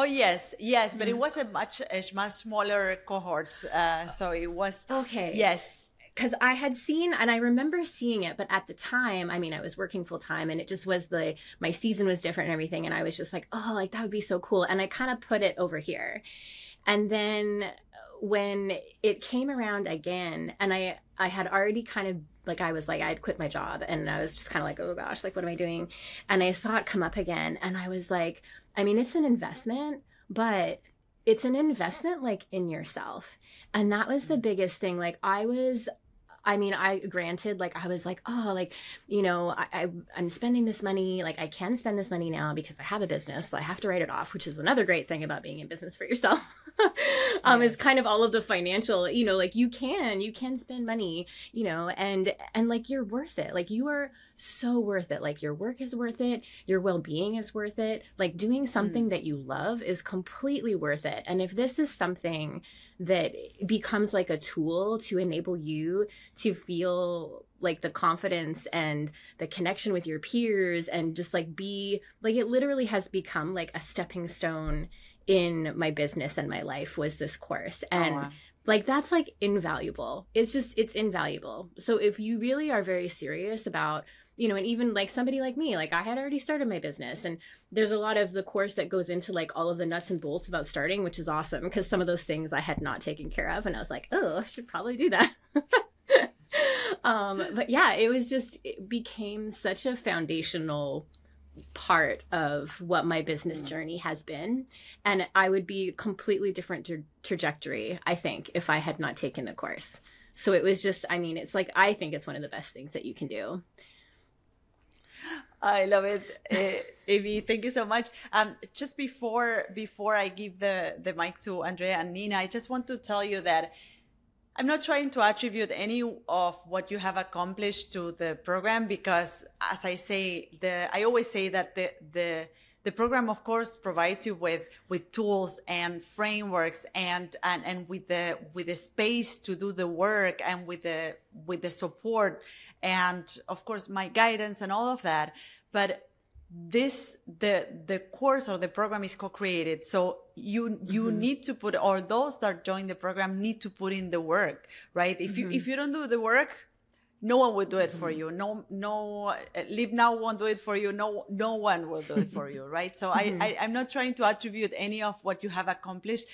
Oh yes, yes, but it mm. was a much a much smaller cohort, uh, so it was okay. Yes, because I had seen and I remember seeing it, but at the time, I mean, I was working full time, and it just was the my season was different and everything, and I was just like, oh, like that would be so cool, and I kind of put it over here, and then when it came around again, and I I had already kind of like I was like I had quit my job, and I was just kind of like, oh gosh, like what am I doing? And I saw it come up again, and I was like I mean, it's an investment, but it's an investment like in yourself. And that was the mm. biggest thing. Like I was I mean, I granted, like I was like, oh, like you know, I, I am spending this money. Like I can spend this money now because I have a business, so I have to write it off, which is another great thing about being in business for yourself. um, yes. is kind of all of the financial, you know, like you can, you can spend money, you know, and and like you're worth it. Like you are so worth it. Like your work is worth it, your well being is worth it. Like doing something mm. that you love is completely worth it. And if this is something that becomes like a tool to enable you to feel like the confidence and the connection with your peers and just like be like it literally has become like a stepping stone in my business and my life was this course oh, and oh, wow. Like that's like invaluable it's just it's invaluable so if you really are very serious about you know, and even like somebody like me, like I had already started my business and there's a lot of the course that goes into like all of the nuts and bolts about starting, which is awesome because some of those things I had not taken care of and I was like, oh, I should probably do that. um, but yeah, it was just, it became such a foundational part of what my business mm. journey has been and i would be completely different tra- trajectory i think if i had not taken the course so it was just i mean it's like i think it's one of the best things that you can do I love it, uh, Amy. Thank you so much. Um, just before before I give the the mic to Andrea and Nina, I just want to tell you that I'm not trying to attribute any of what you have accomplished to the program because, as I say, the I always say that the the the program of course provides you with with tools and frameworks and and and with the with the space to do the work and with the with the support and of course my guidance and all of that. But this the the course or the program is co-created so you you mm-hmm. need to put or those that join the program need to put in the work right if mm-hmm. you if you don't do the work no one will do it for mm-hmm. you no no Leap Now won't do it for you no no one will do it for you right so mm-hmm. I, I i'm not trying to attribute any of what you have accomplished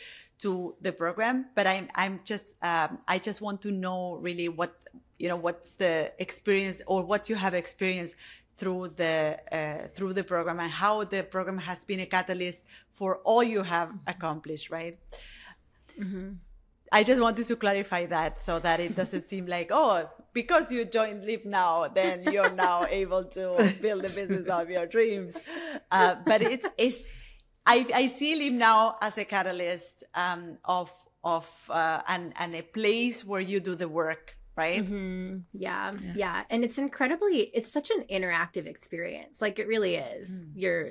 to the program but i'm i'm just um, i just want to know really what you know what's the experience or what you have experienced through the uh, through the program and how the program has been a catalyst for all you have mm-hmm. accomplished right mm-hmm. I just wanted to clarify that so that it doesn't seem like, oh, because you joined Leap Now, then you're now able to build the business of your dreams. Uh, but it's, it's, I, I see Leap Now as a catalyst um, of, of uh, and, and a place where you do the work right mm-hmm. yeah, yeah, yeah and it's incredibly it's such an interactive experience like it really is mm. you're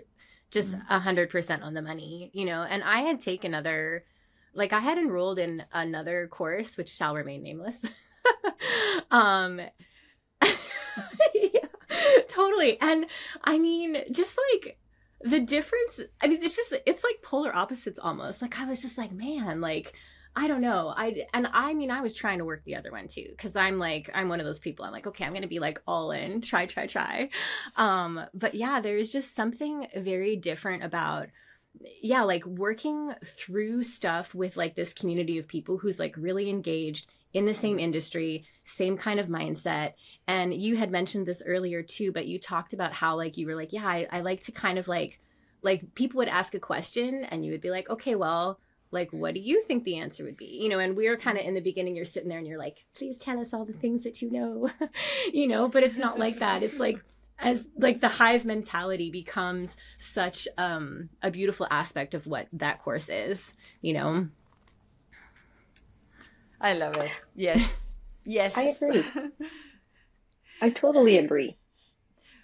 just a hundred percent on the money you know and i had taken other like I had enrolled in another course which shall remain nameless. um yeah, totally. And I mean, just like the difference, I mean, it's just it's like polar opposites almost. Like I was just like, man, like I don't know. I and I mean I was trying to work the other one too cuz I'm like I'm one of those people. I'm like, okay, I'm going to be like all in, try try try. Um but yeah, there's just something very different about yeah, like working through stuff with like this community of people who's like really engaged in the same industry, same kind of mindset. And you had mentioned this earlier too, but you talked about how like you were like, yeah, I, I like to kind of like like people would ask a question and you would be like, okay, well, like what do you think the answer would be? You know and we're kind of in the beginning you're sitting there and you're like please tell us all the things that you know you know but it's not like that. It's like as like the hive mentality becomes such um a beautiful aspect of what that course is you know? I love it. Yes. Yes. I agree. I totally agree.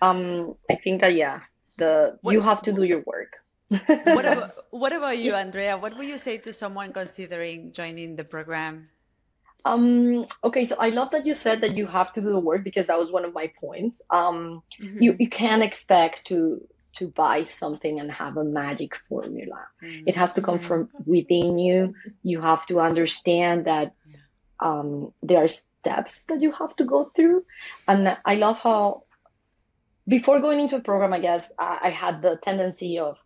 Um i think that yeah the what, you have to do your work what about what about you andrea what would you say to someone considering joining the program um, okay, so I love that you said that you have to do the work because that was one of my points. Um, mm-hmm. you, you can't expect to to buy something and have a magic formula. Mm-hmm. It has to come from within you. You have to understand that um, there are steps that you have to go through. And I love how before going into a program, I guess I, I had the tendency of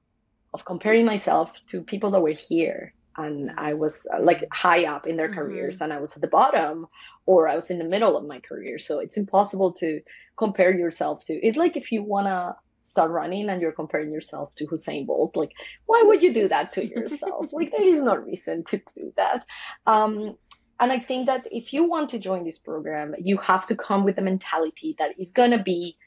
of comparing myself to people that were here and I was uh, like high up in their mm-hmm. careers and I was at the bottom or I was in the middle of my career. So it's impossible to compare yourself to. It's like if you want to start running and you're comparing yourself to Usain Bolt, like why would you do that to yourself? like there is no reason to do that. Um, and I think that if you want to join this program, you have to come with a mentality that is going to be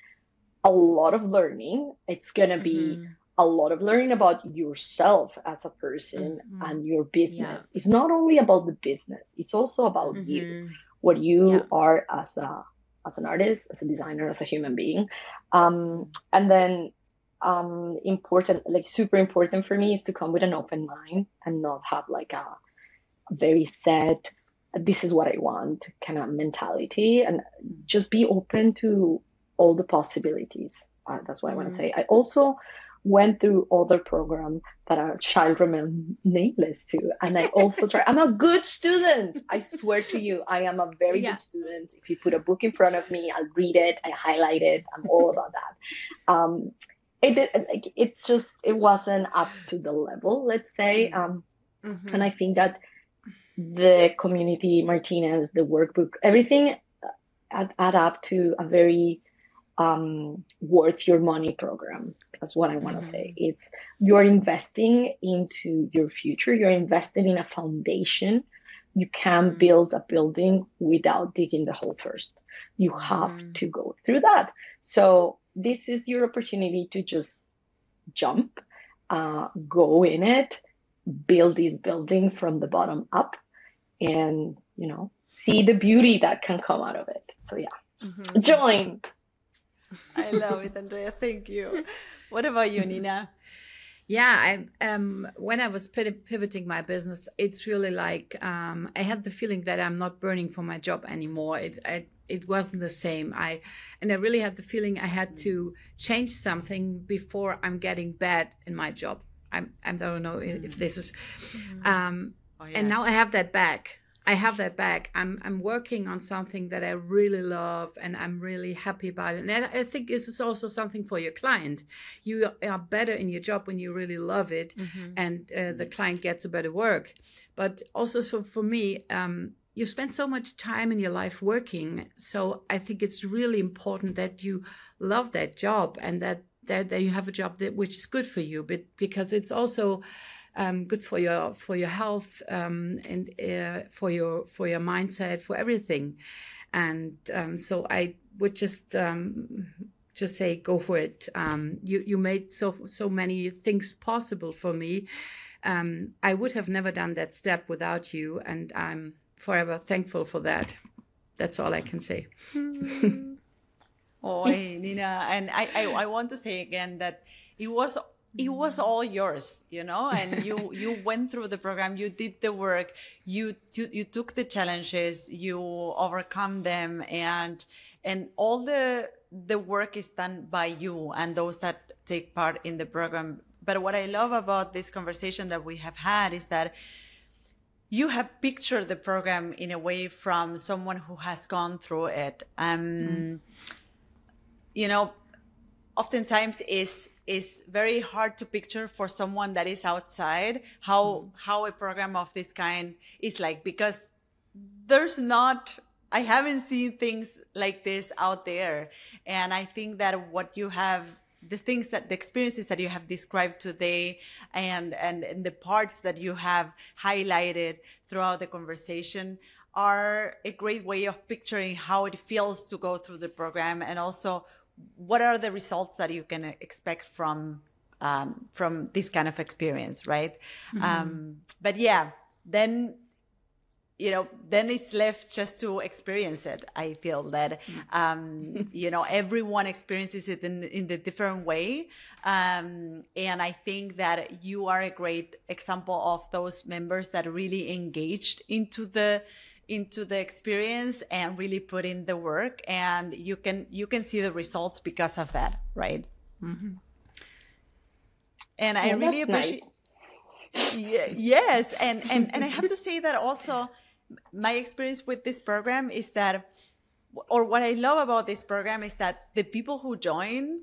a lot of learning. It's going to be mm-hmm a lot of learning about yourself as a person mm-hmm. and your business. Yeah. It's not only about the business, it's also about mm-hmm. you, what you yeah. are as a as an artist, as a designer, as a human being. Um, and then um, important, like super important for me is to come with an open mind and not have like a, a very set, this is what I want kind of mentality and just be open to all the possibilities. Uh, that's what mm-hmm. I want to say. I also went through other programs that are child remain nameless to. And I also try, I'm a good student. I swear to you, I am a very yeah. good student. If you put a book in front of me, I'll read it, I highlight it. I'm all about that. Um, it, it, it just, it wasn't up to the level, let's say. Mm-hmm. Um, mm-hmm. and I think that the community, Martina's, the workbook, everything add, add up to a very, um, worth your money program. That's what I want to mm-hmm. say. It's you're investing into your future. You're investing in a foundation. You can't mm-hmm. build a building without digging the hole first. You have mm-hmm. to go through that. So this is your opportunity to just jump, uh, go in it, build this building from the bottom up, and you know see the beauty that can come out of it. So yeah, mm-hmm. join. I love it, Andrea. Thank you. What about you, Nina? Yeah, I um when I was pivoting my business, it's really like um, I had the feeling that I'm not burning for my job anymore. It I, it wasn't the same. I and I really had the feeling I had to change something before I'm getting bad in my job. I'm I don't know if this is, mm-hmm. um, oh, yeah. and now I have that back. I have that back. I'm I'm working on something that I really love and I'm really happy about it. And I think this is also something for your client. You are better in your job when you really love it, mm-hmm. and uh, the client gets a better work. But also, so for me, um, you spend so much time in your life working. So I think it's really important that you love that job and that that, that you have a job that which is good for you. But because it's also um, good for your for your health um, and uh, for your for your mindset for everything. And um, so i would just um, just say go for it. Um, you you made so so many things possible for me. Um, i would have never done that step without you and i'm forever thankful for that. That's all i can say. Oh nina. And I, I i want to say again that it was it was all yours you know and you you went through the program you did the work you, you you took the challenges you overcome them and and all the the work is done by you and those that take part in the program but what i love about this conversation that we have had is that you have pictured the program in a way from someone who has gone through it um mm. you know oftentimes is is very hard to picture for someone that is outside how mm. how a program of this kind is like because there's not I haven't seen things like this out there and I think that what you have the things that the experiences that you have described today and, and, and the parts that you have highlighted throughout the conversation are a great way of picturing how it feels to go through the program and also what are the results that you can expect from um, from this kind of experience right? Mm-hmm. um, but yeah then you know then it's left just to experience it i feel that um you know everyone experiences it in in the different way. Um and i think that you are a great example of those members that really engaged into the into the experience and really put in the work and you can you can see the results because of that right mm-hmm. and i really appreciate nice. yeah, yes and and and i have to say that also my experience with this program is that, or what I love about this program is that the people who join,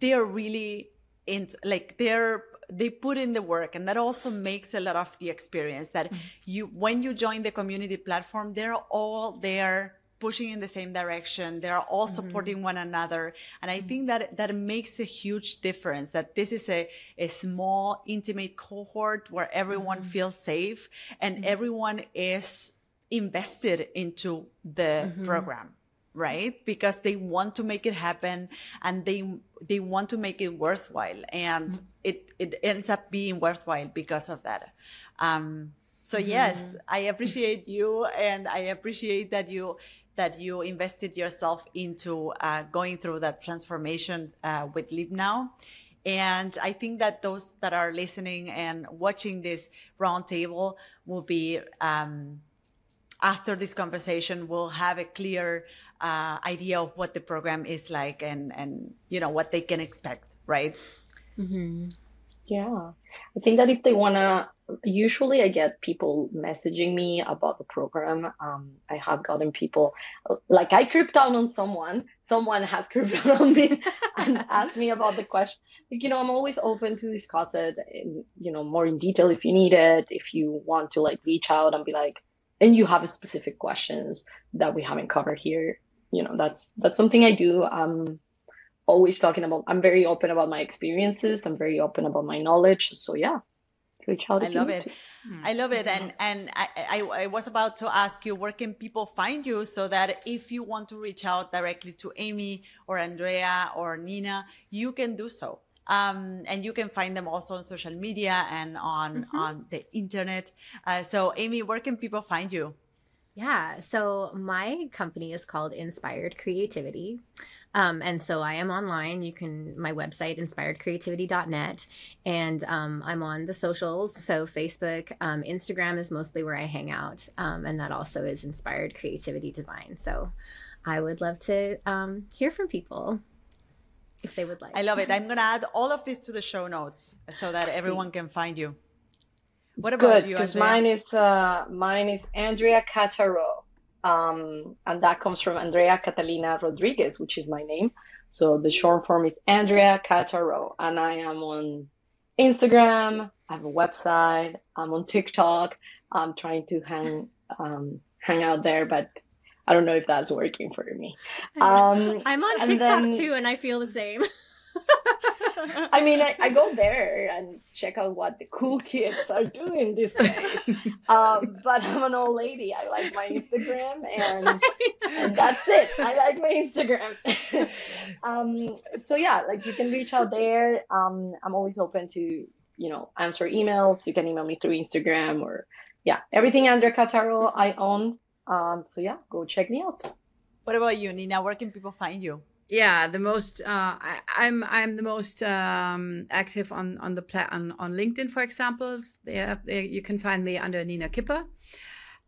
they are really into, like they're, they put in the work and that also makes a lot of the experience that mm-hmm. you, when you join the community platform, they're all there pushing in the same direction. They're all mm-hmm. supporting mm-hmm. one another. And I mm-hmm. think that that makes a huge difference that this is a, a small, intimate cohort where everyone mm-hmm. feels safe and mm-hmm. everyone is invested into the program right? Because they want to make it happen and they they want to make it worthwhile and it it ends up being worthwhile because of that. Um so yes i appreciate you and i appreciate that you that you invested yourself into uh, going through that transformation uh, with Leap Now. And I think that those that are listening and watching this roundtable will be, um, after this conversation, will have a clear uh, idea of what the program is like and, and, you know, what they can expect, right? Mm-hmm. Yeah. I think that if they want to usually I get people messaging me about the program. Um, I have gotten people like I creeped out on someone, someone has creeped out on me and asked me about the question. Like, you know, I'm always open to discuss it in, you know, more in detail if you need it, if you want to like reach out and be like, and you have specific questions that we haven't covered here. You know, that's, that's something I do. i'm always talking about, I'm very open about my experiences. I'm very open about my knowledge. So yeah, reach out. I love it. Mm. I love it. Mm-hmm. And and I, I, I was about to ask you, where can people find you so that if you want to reach out directly to Amy or Andrea or Nina, you can do so. Um, and you can find them also on social media and on mm-hmm. on the internet. Uh, so, Amy, where can people find you? Yeah, so my company is called Inspired Creativity. Um, and so I am online. You can, my website, inspiredcreativity.net. And um, I'm on the socials. So Facebook, um, Instagram is mostly where I hang out. Um, and that also is Inspired Creativity Design. So I would love to um, hear from people if they would like. I love it. I'm going to add all of this to the show notes so that everyone can find you. What about Good, you? Because mine is uh, mine is Andrea Cataro. Um, and that comes from Andrea Catalina Rodriguez, which is my name. So the short form is Andrea Cataro. And I am on Instagram. I have a website. I'm on TikTok. I'm trying to hang, um, hang out there, but I don't know if that's working for me. Um, I'm on TikTok then, too, and I feel the same. I mean, I, I, go there and check out what the cool kids are doing these days. Um, but I'm an old lady. I like my Instagram, and, and that's it. I like my Instagram. um, so yeah, like you can reach out there. Um, I'm always open to you know answer emails. You can email me through Instagram or yeah, everything under Cataro I own. Um, so yeah, go check me out. What about you, Nina? Where can people find you? yeah the most uh, I, am I'm, I'm the most um, active on on the pla- on, on linkedin for example there, there you can find me under nina kipper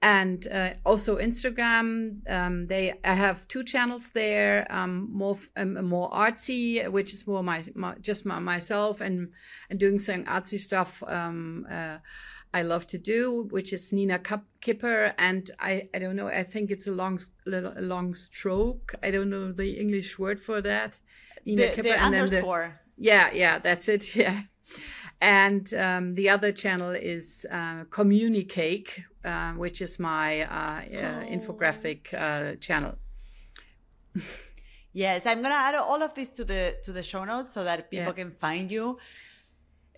and uh, also instagram um, they i have two channels there um, more um, more artsy which is more my, my just my, myself and and doing some artsy stuff um, uh, I love to do, which is Nina Kipper, and I, I don't know. I think it's a long a long stroke. I don't know the English word for that. Nina the, Kipper, the and underscore. The, yeah, yeah, that's it. Yeah. And um, the other channel is uh, Communicate, uh, which is my uh, uh oh. infographic uh, channel. Yes, I'm gonna add all of this to the to the show notes so that people Yeah. can find you.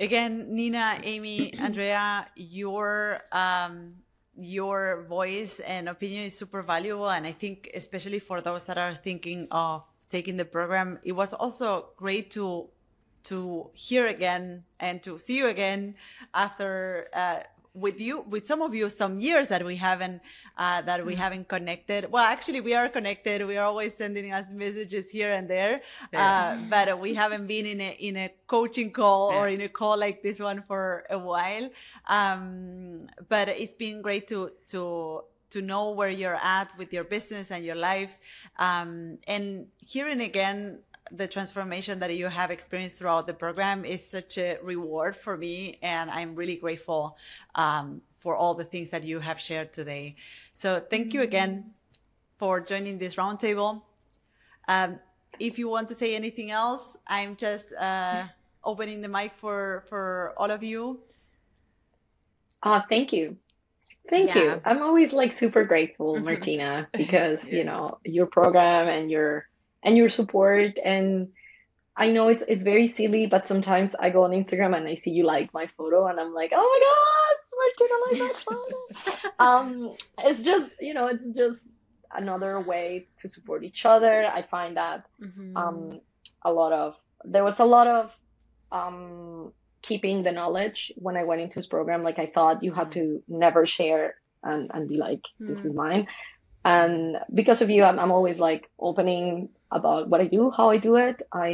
Again, Nina, Amy, Andrea, your um, your voice and opinion is super valuable, and I think especially for those that are thinking of taking the program, it was also great to to hear again and to see you again after uh, with you with some of you some years that we haven't uh, that we haven't connected. Well actually we are connected. We are always sending us messages here and there. Uh, but we haven't been in a in a coaching call or in a call like this one for a while. Um, but it's been great to to to know where you're at with your business and your lives. Um, and hearing again the transformation that you have experienced throughout the program is such a reward for me and i'm really grateful um, for all the things that you have shared today so thank you again for joining this roundtable um, if you want to say anything else i'm just uh, opening the mic for for all of you Uh, thank you. Thank Yeah. you. I'm always like super grateful, Mhm. Martina, because you know your program and your and your support and I know it's it's very silly, but sometimes I go on Instagram and I see you like my photo and I'm like, oh my God, Martina like my photo. um, it's just you know, it's just another way to support each other. I find that Mhm. um, a lot of there was a lot of um, keeping the knowledge when I went into this program. Like I thought you had to never share and, and be like, this is mine. And because of you, I'm, I'm always like opening about what I do, how I do it. I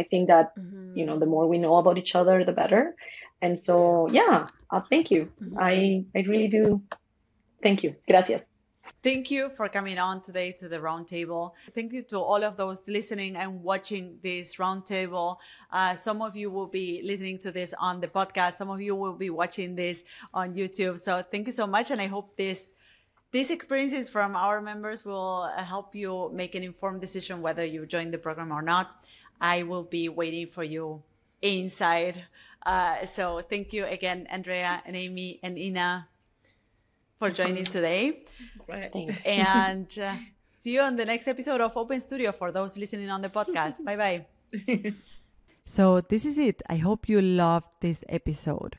I think that Mhm. you know the more we know about each other, the better. And so yeah, uh, thank you. I I really do. Thank you. Gracias. Thank you for coming on today to the roundtable. Thank you to all of those listening and watching this roundtable. Uh, some of you will be listening to this on the podcast. Some of you will be watching this on YouTube. So thank you so much, and I hope this these experiences from our members will uh, help you make an informed decision whether you join the program or not. I will be waiting for you inside. Uh, so thank you again, Andrea and Amy and Nina, for joining today Right. And uh, see you on the next episode of Open Studio for those listening on the podcast. bye bye. So, this is it. I hope you loved this episode.